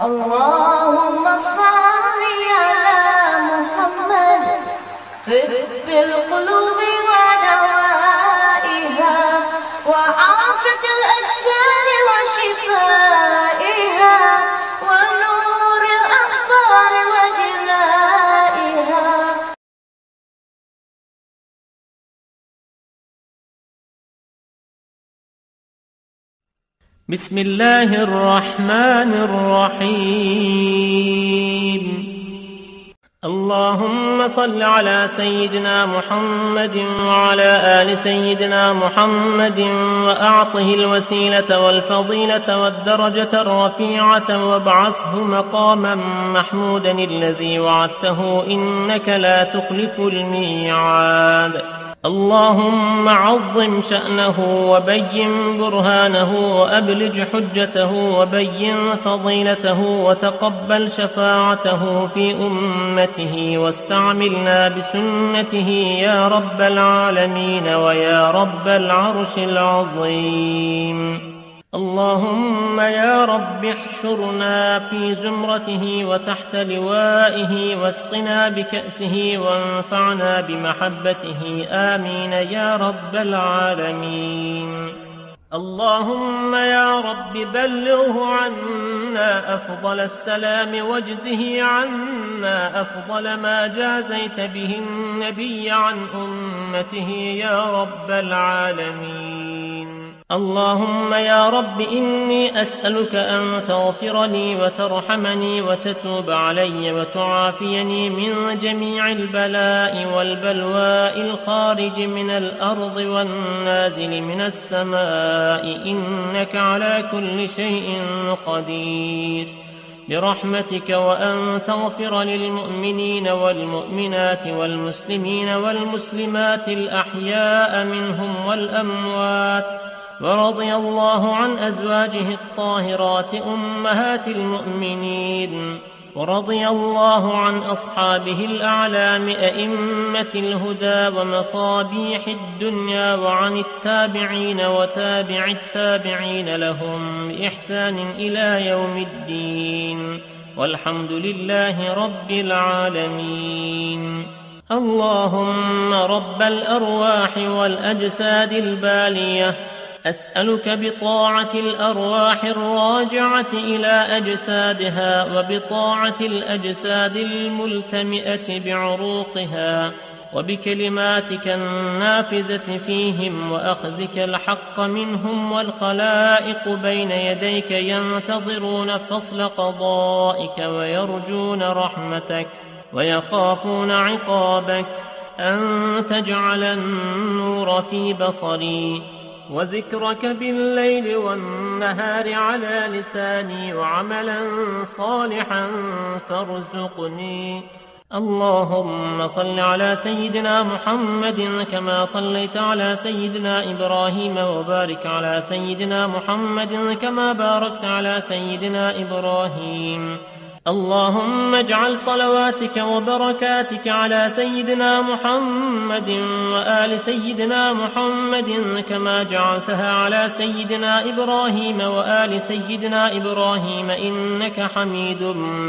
اللهم صل على بسم الله الرحمن الرحيم. اللهم صل على سيدنا محمد وعلى آل سيدنا محمد وأعطه الوسيلة والفضيلة والدرجة الرفيعة وابعثه مقاما محمودا الذي وعدته إنك لا تخلف الميعاد. اللهم عظم شأنه وبين برهانه وأبلج حجته وبين فضيلته وتقبل شفاعته في أمته واستعملنا بسنته يا رب العالمين ويا رب العرش العظيم. اللهم يا رب احشرنا في زمرته وتحت لوائه واسقنا بكأسه وانفعنا بمحبته. آمين يا رب العالمين. اللهم يا رب بلغه عنا أفضل السلام واجزه عنا أفضل ما جازيت به النبي عن أمته يا رب العالمين. اللهم يا رب إني أسألك أن تغفر لي وترحمني وتتوب علي وتعافيني من جميع البلاء والبلواء الخارج من الأرض والنازل من السماء. إنك على كل شيء قدير. برحمتك وأن تغفر للمؤمنين والمؤمنات والمسلمين والمسلمات الأحياء منهم والأموات. ورضي الله عن أزواجه الطاهرات أمهات المؤمنين ورضي الله عن أصحابه الأعلام أئمة الهدى ومصابيح الدنيا وعن التابعين وتابع التابعين لهم بإحسان إلى يوم الدين والحمد لله رب العالمين اللهم رب الأرواح والأجساد البالية أسألك بطاعة الأرواح الراجعة إلى أجسادها وبطاعة الأجساد الملتمئة بعروقها وبكلماتك النافذة فيهم وأخذك الحق منهم والخلائق بين يديك ينتظرون فصل قضائك ويرجون رحمتك ويخافون عقابك أن تجعل النور في بصري وذكرك بالليل والنهار على لساني وعملا صالحا فارزقني. اللهم صل على سيدنا محمد كما صليت على سيدنا إبراهيم وبارك على سيدنا محمد كما باركت على سيدنا إبراهيم. اللهم اجعل صلواتك وبركاتك على سيدنا محمد وآل سيدنا محمد كما جعلتها على سيدنا إبراهيم وآل سيدنا إبراهيم إنك حميد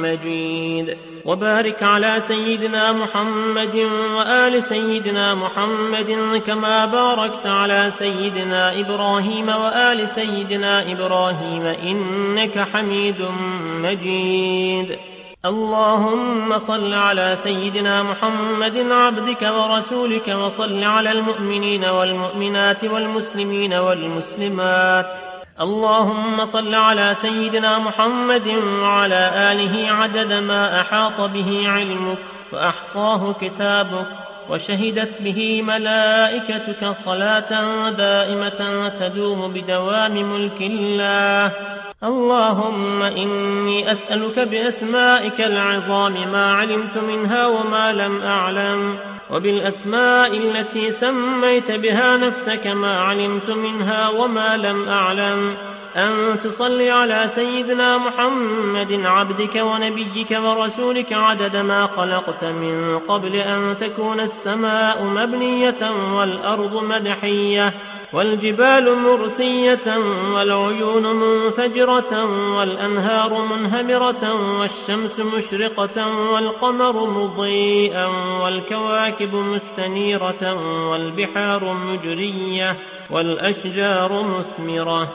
مجيد. وبارك على سيدنا محمد وآل سيدنا محمد كما باركت على سيدنا إبراهيم وآل سيدنا إبراهيم إنك حميد مجيد. اللهم صل على سيدنا محمد عبدك ورسولك وصل على المؤمنين والمؤمنات والمسلمين والمسلمات. اللهم صل على سيدنا محمد وعلى آله عدد ما أحاط به علمك وأحصاه كتابك وشهدت به ملائكتك صلاة دائمة تدوم بدوام ملك الله. اللهم إني أسألك بأسمائك العظام ما علمت منها وما لم أعلم وبالأسماء التي سميت بها نفسك ما علمت منها وما لم أعلم أن تصلي على سيدنا محمد عبدك ونبيك ورسولك عدد ما خلقت من قبل أن تكون السماء مبنية والأرض مدحية. والجبال مرسية والعيون منفجرة والأنهار منهمرة والشمس مشرقة والقمر مضيئا والكواكب مستنيرة والبحار مجرية والأشجار مثمرة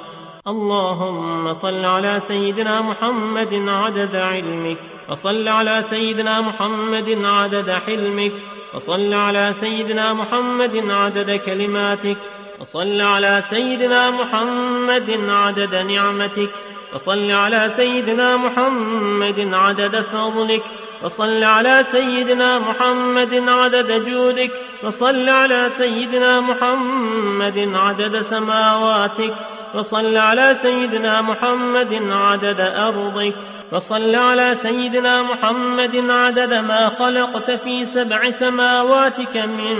اللهم صل على سيدنا محمد عدد علمك وصل على سيدنا محمد عدد حلمك وصل على سيدنا محمد عدد كلماتك. وصل على سيدنا محمد عدد نعمتك. وصل على سيدنا محمد عدد فضلك. وصل على سيدنا محمد عدد جودك. وصل على سيدنا محمد عدد سماواتك. وصل على سيدنا محمد عدد أرضك. وصل على سيدنا محمد عدد ما خلقت في سبع سماواتك من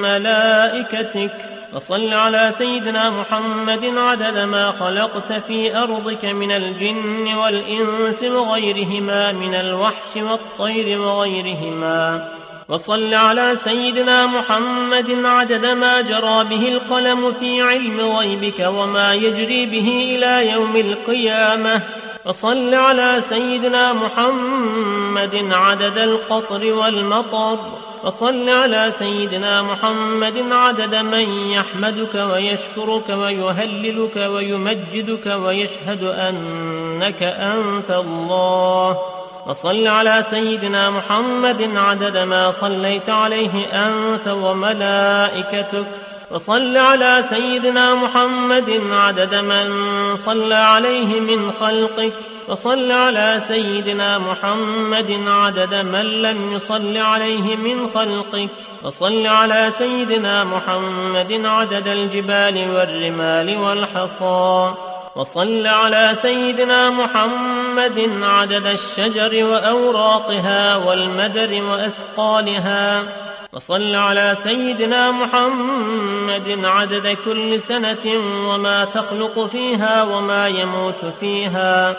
ملائكتك. وصل على سيدنا محمد عدد ما خلقت في أرضك من الجن والإنس وغيرهما من الوحش والطير وغيرهما. وصل على سيدنا محمد عدد ما جرى به القلم في علم غيبك وما يجري به إلى يوم القيامة. وصل على سيدنا محمد عدد القطر والمطر. وصل على سيدنا محمد عدد من يحمدك ويشكرك ويهللك ويمجدك ويشهد أنك أنت الله. وصل على سيدنا محمد عدد ما صليت عليه أنت وملائكتك. وصل على سيدنا محمد عدد من صلى عليه من خلقك. وصل على سيدنا محمد عدد من لم يصل عليه من خلقك. وصل على سيدنا محمد عدد الجبال والرمال والحصى. وصل على سيدنا محمد عدد الشجر وأوراقها والمدر وأثقالها. وصل على سيدنا محمد عدد كل سنة وما تخلق فيها وما يموت فيها.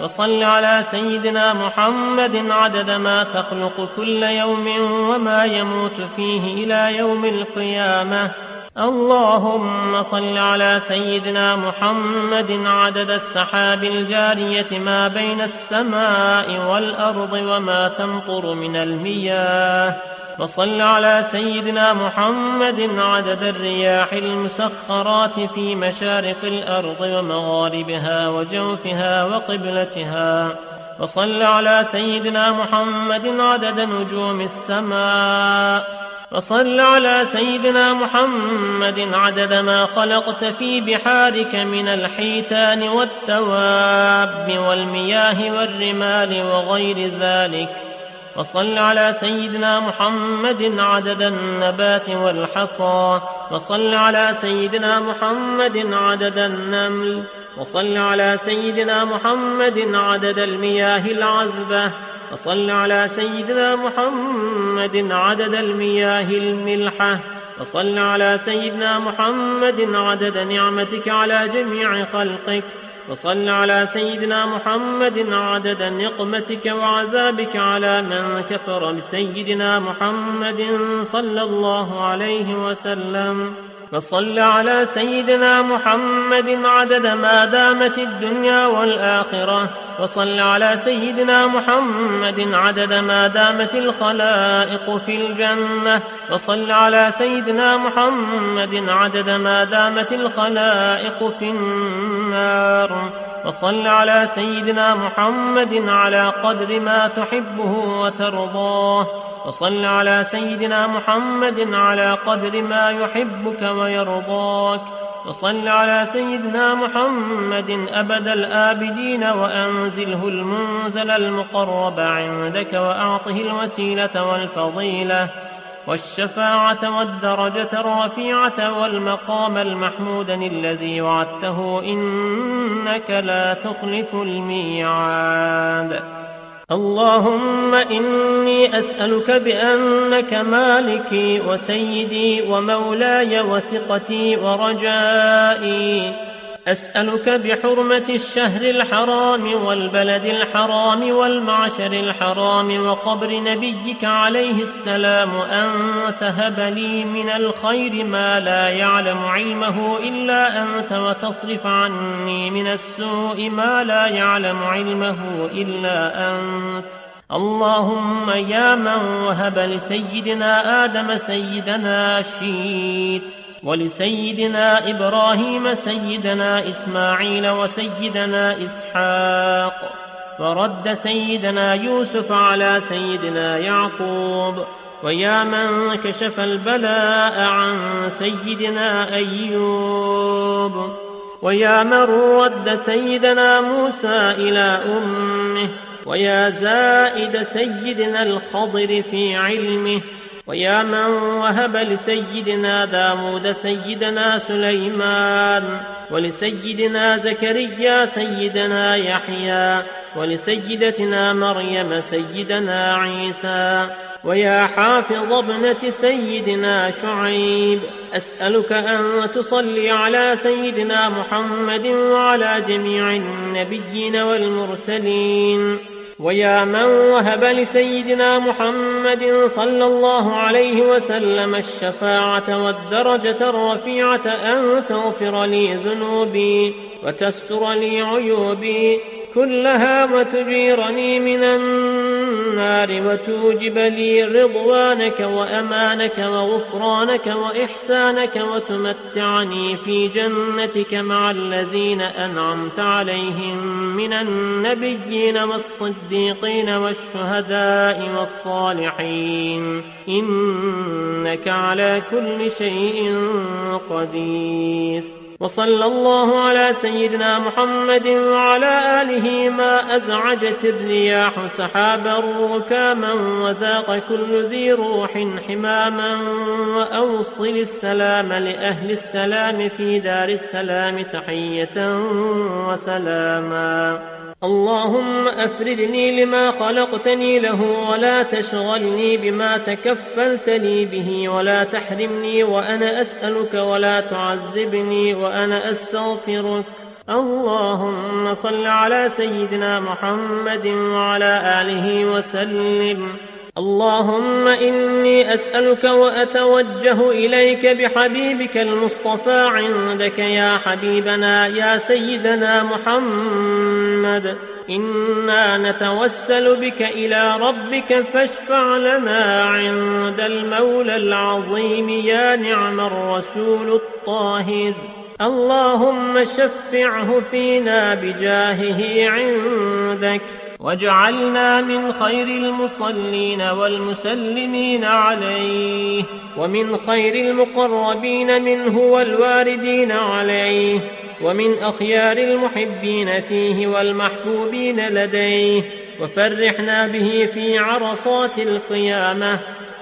وصل على سيدنا محمد عدد ما تخلق كل يوم وما يموت فيه إلى يوم القيامة. اللهم صل على سيدنا محمد عدد السحاب الجارية ما بين السماء والأرض وما تمطر من المياه. وصل على سيدنا محمد عدد الرياح المسخرات في مشارق الأرض ومغاربها وجوفها وقبلتها. وصل على سيدنا محمد عدد نجوم السماء. وصل على سيدنا محمد عدد ما خلقت في بحارك من الحيتان والتواب والمياه والرمال وغير ذلك. وصل على سيدنا محمد عدد النبات والحصى. وصل على سيدنا محمد عدد النمل. وصل على سيدنا محمد عدد المياه العذبة. وصل على سيدنا محمد عدد المياه الملحة. وصل على سيدنا محمد عدد نعمتك على جميع خلقك. وصل على سيدنا محمد عدد نقمتك وعذابك على من كفر بسيدنا محمد صلى الله عليه وسلم. وصل على سيدنا محمد عدد ما دامت الدنيا والآخرة. وصل على سيدنا محمد عدد ما دامت الخلائق في الجنة. وصل على سيدنا محمد عدد ما دامت الخلائق في النار. وصل على سيدنا محمد على قدر ما تحبه وترضاه. وصل على سيدنا محمد على قدر ما يحبك ويرضاك. وصل على سيدنا محمد أبد الآبدين وأنزله المنزل المقرب عندك وأعطه الوسيلة والفضيلة. والشفاعة والدرجة الرفيعة والمقام المحمود الذي وعدته إنك لا تخلف الميعاد. اللهم إني أسألك بأنك مالكي وسيدي ومولاي وثقتي ورجائي أسألك بحرمة الشهر الحرام والبلد الحرام والمعشر الحرام وقبر نبيك عليه السلام أن تهب لي من الخير ما لا يعلم علمه إلا أنت وتصرف عني من السوء ما لا يعلم علمه إلا أنت. اللهم يا من وهب لسيدنا آدم سيدنا شيت. ولسيدنا إبراهيم سيدنا إسماعيل وسيدنا إسحاق فرد سيدنا يوسف على سيدنا يعقوب ويا من كشف البلاء عن سيدنا أيوب ويا من رد سيدنا موسى إلى أمه ويا زائد سيدنا الخضر في علمه ويا من وهب لسيدنا داود سيدنا سليمان ولسيدنا زكريا سيدنا يحيى ولسيدتنا مريم سيدنا عيسى ويا حافظ ابنة سيدنا شعيب أسألك أن تصلي على سيدنا محمد وعلى جميع النبيين والمرسلين ويا من وهب لسيدنا محمد صلى الله عليه وسلم الشفاعة والدرجة الرفيعة أن تغفر لي ذنوبي وتستر لي عيوبي كلها وتجيرني من النار وتوجب لي رضوانك وأمانك وغفرانك وإحسانك وتمتعني في جنتك مع الذين أنعمت عليهم من النبيين والصديقين والشهداء والصالحين. إنك على كل شيء قدير. وصلى الله على سيدنا محمد وعلى آله ما أزعجت الرياح سحابا ركاما وذاق كل ذي روح حماما وأوصل السلام لأهل السلام في دار السلام تحية وسلاما. اللهم أفردني لما خلقتني له ولا تشغلني بما تكفلت لي به ولا تحرمني وأنا أسألك ولا تعذبني وأنا أستغفرك. اللهم صل على سيدنا محمد وعلى آله وسلم. اللهم إني أسألك وأتوجه إليك بحبيبك المصطفى عندك يا حبيبنا يا سيدنا محمد. إنا نتوسل بك إلى ربك فاشفع لنا عند المولى العظيم يا نعم الرسول الطاهر. اللهم شفعه فينا بجاهه عندك. واجعلنا من خير المصلين والمسلمين عليه ومن خير المقربين منه والواردين عليه ومن أخيار المحبين فيه والمحبوبين لديه وفرحنا به في عرصات القيامة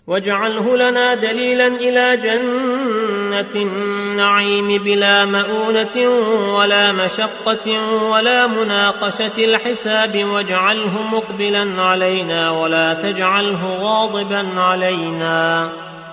واجعله لنا دليلا إلى جنة النعيم بلا مؤونة ولا مشقة ولا مناقشة الحساب واجعله مقبلا علينا ولا تجعله غاضبا علينا.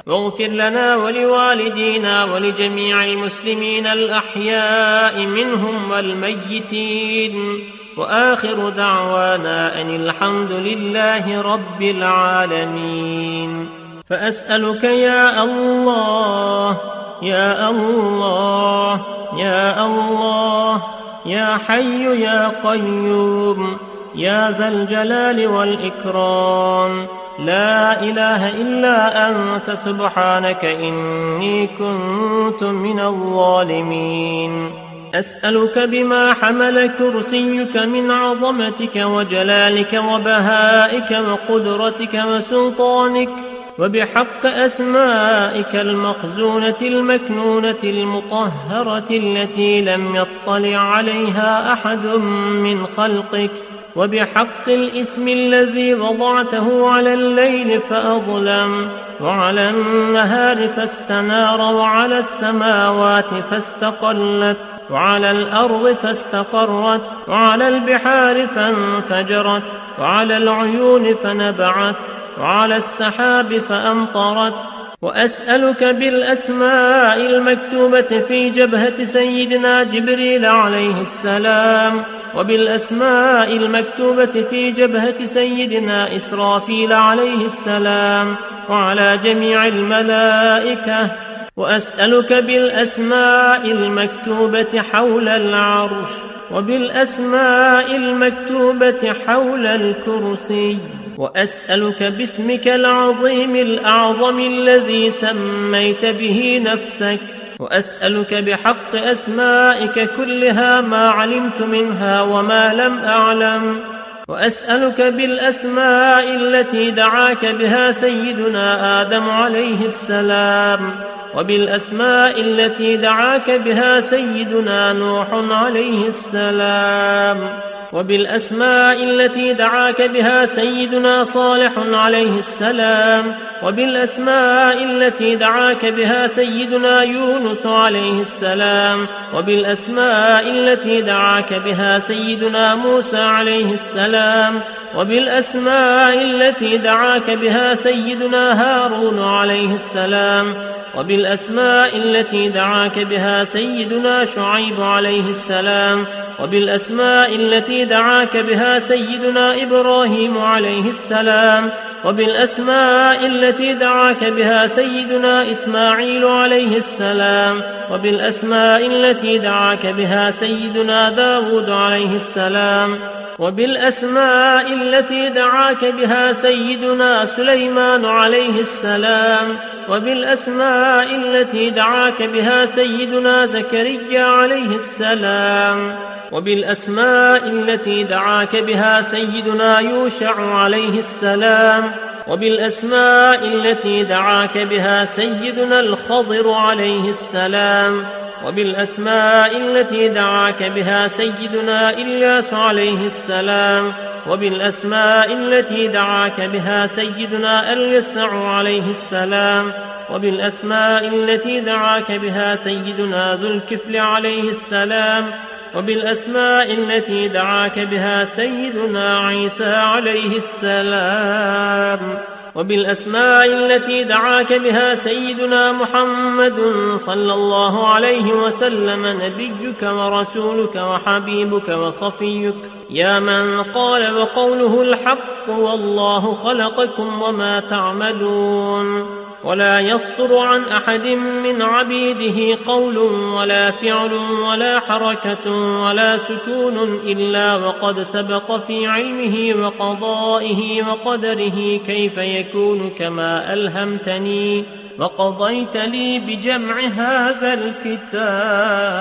واغفر لنا ولوالدينا ولجميع المسلمين الأحياء منهم والميتين. وآخر دعوانا أن الحمد لله رب العالمين. فأسألك يا الله يا الله يا الله يا حي يا قيوم يا ذا الجلال والإكرام. لا إله إلا أنت سبحانك إني كنت من الظالمين. أسألك بما حمل كرسيك من عظمتك وجلالك وبهائك وقدرتك وسلطانك وبحق أسمائك المخزونة المكنونة المطهرة التي لم يطلع عليها أحد من خلقك وبحق الاسم الذي وضعته على الليل فأظلم وعلى النهار فاستنار وعلى السماوات فاستقلت وعلى الأرض فاستقرت وعلى البحار فانفجرت وعلى العيون فنبعت وعلى السحاب فأمطرت. وأسألك بالأسماء المكتوبة في جبهة سيدنا جبريل عليه السلام وبالأسماء المكتوبة في جبهة سيدنا إسرافيل عليه السلام وعلى جميع الملائكة. وأسألك بالأسماء المكتوبة حول العرش وبالأسماء المكتوبة حول الكرسي. وأسألك باسمك العظيم الأعظم الذي سميت به نفسك وأسألك بحق أسمائك كلها ما علمت منها وما لم أعلم وأسألك بالأسماء التي دعاك بها سيدنا آدم عليه السلام وبالأسماء التي دعاك بها سيدنا نوح عليه السلام. وبالأسماء التي دعاك بها سيدنا صالح عليه السلام وبالأسماء التي دعاك بها سيدنا يونس عليه السلام وبالأسماء التي دعاك بها سيدنا موسى عليه السلام وبالأسماء التي دعاك بها سيدنا هارون عليه السلام وبالأسماء التي دعاك بها سيدنا شعيب عليه السلام وبالأسماء التي دعاك بها سيدنا إبراهيم عليه السلام وبالأسماء التي دعاك بها سيدنا إسماعيل عليه السلام وبالأسماء التي دعاك بها سيدنا داود عليه السلام وبالأسماء التي دعاك بها سيدنا سليمان عليه السلام وبالأسماء التي دعاك بها سيدنا زكريا عليه السلام. وبالأسماء التي دعاك بها سيدنا يوشع عليه السلام وبالأسماء التي دعاك بها سيدنا الخضر عليه السلام وبالأسماء التي دعاك بها سيدنا إلياس عليه السلام وبالأسماء التي دعاك بها سيدنا اليسع عليه السلام وبالأسماء التي دعاك بها سيدنا ذو الكفل عليه السلام وبالأسماء التي دعاك بها سيدنا عيسى عليه السلام. وبالأسماء التي دعاك بها سيدنا محمد صلى الله عليه وسلم نبيك ورسولك وحبيبك وصفيك. يا من قال وقوله الحق والله خلقكم وما تعملون. ولا يصدر عن أحد من عبيده قول ولا فعل ولا حركة ولا سكون إلا وقد سبق في علمه وقضائه وقدره كيف يكون كما ألهمتني وقضيت لي بجمع هذا الكتاب.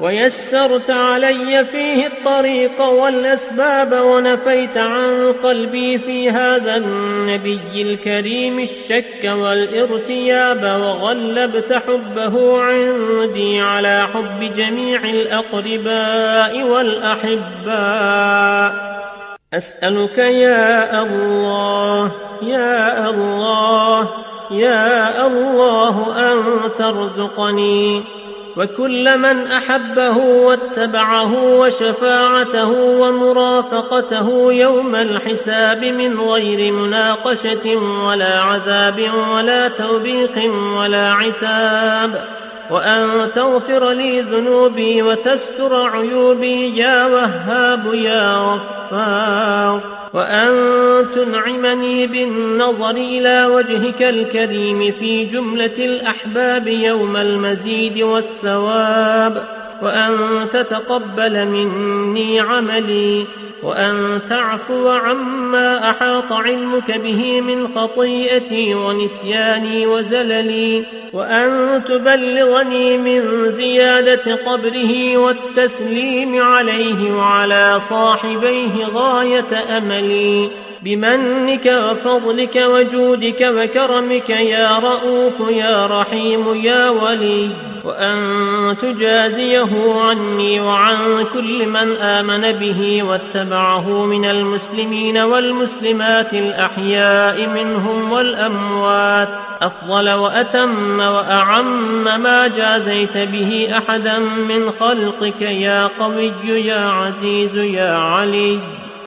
ويسرت علي فيه الطريق والأسباب ونفيت عن قلبي في هذا النبي الكريم الشك والارتياب وغلبت حبه عندي على حب جميع الأقرباء والأحباء. أسألك يا الله يا الله يا الله أن ترزقني. وكل من أحبه واتبعه وشفاعته ومرافقته يوم الحساب من غير مناقشة ولا عذاب ولا توبيخ ولا عتاب وأن تغفر لي ذنوبي وتستر عيوبي يا وهاب يا غفار. وأن تنعمني بالنظر إلى وجهك الكريم في جملة الأحباب يوم المزيد والثواب. وأن تتقبل مني عملي وأن تعفو عما أحاط علمك به من خطيئتي ونسياني وزللي وأن تبلغني من زيادة قبره والتسليم عليه وعلى صاحبيه غاية أملي بمنك وفضلك وجودك وكرمك يا رؤوف يا رحيم يا ولي وأن تجازيه عني وعن كل من آمن به واتبعه من المسلمين والمسلمات الأحياء منهم والأموات أفضل وأتم وأعم ما جازيت به أحدا من خلقك يا قوي يا عزيز يا علي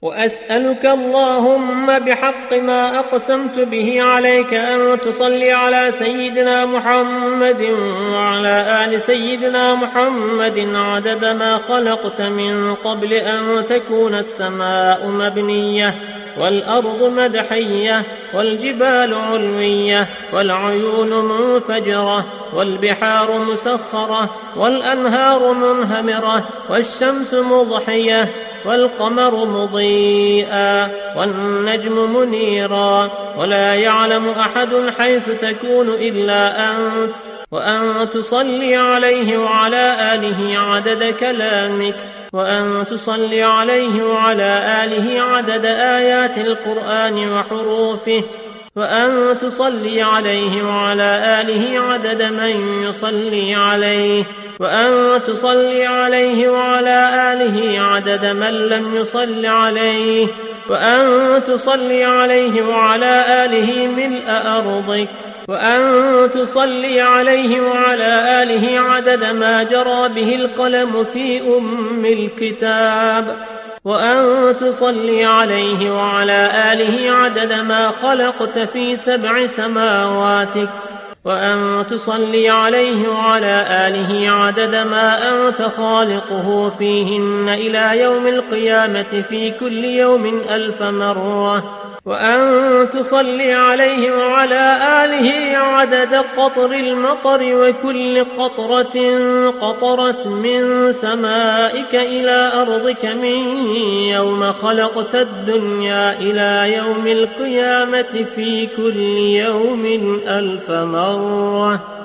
وأسألك اللهم بحق ما أقسمت به عليك أن تصلي على سيدنا محمد وعلى آل سيدنا محمد عدد ما خلقت من قبل أن تكون السماء مبنية والأرض مدحية والجبال علوية والعيون منفجرة والبحار مسخرة والأنهار منهمرة والشمس مضحية والقمر مضيئا والنجم منيرا ولا يعلم أحد حيث تكون إلا أنت وأن تصلي عليه وعلى آله عدد كلامك وأن تصلي عليه وعلى آله عدد آيات القرآن وحروفه وأن تصلي عليه وعلى آله عدد من يصلي عليه وأن تصلي عليه وعلى آله عدد من لم يصل عليه وأن تصلي عليه وعلى آله ملء أرضك وأن تصلي عليه وعلى آله عدد ما جرى به القلم في أم الكتاب وأن تصلي عليه وعلى آله عدد ما خلقت في سبع سماواتك. وأن تصلي عليه وعلى آله عدد ما أنت خالقه فيهن إلى يوم القيامة في كل يوم ألف مرة. وأن تصلي عليه وعلى آله عدد قطر المطر وكل قطرة قطرت من سمائك إلى أرضك من يوم خلقت الدنيا إلى يوم القيامة في كل يوم ألف مرة.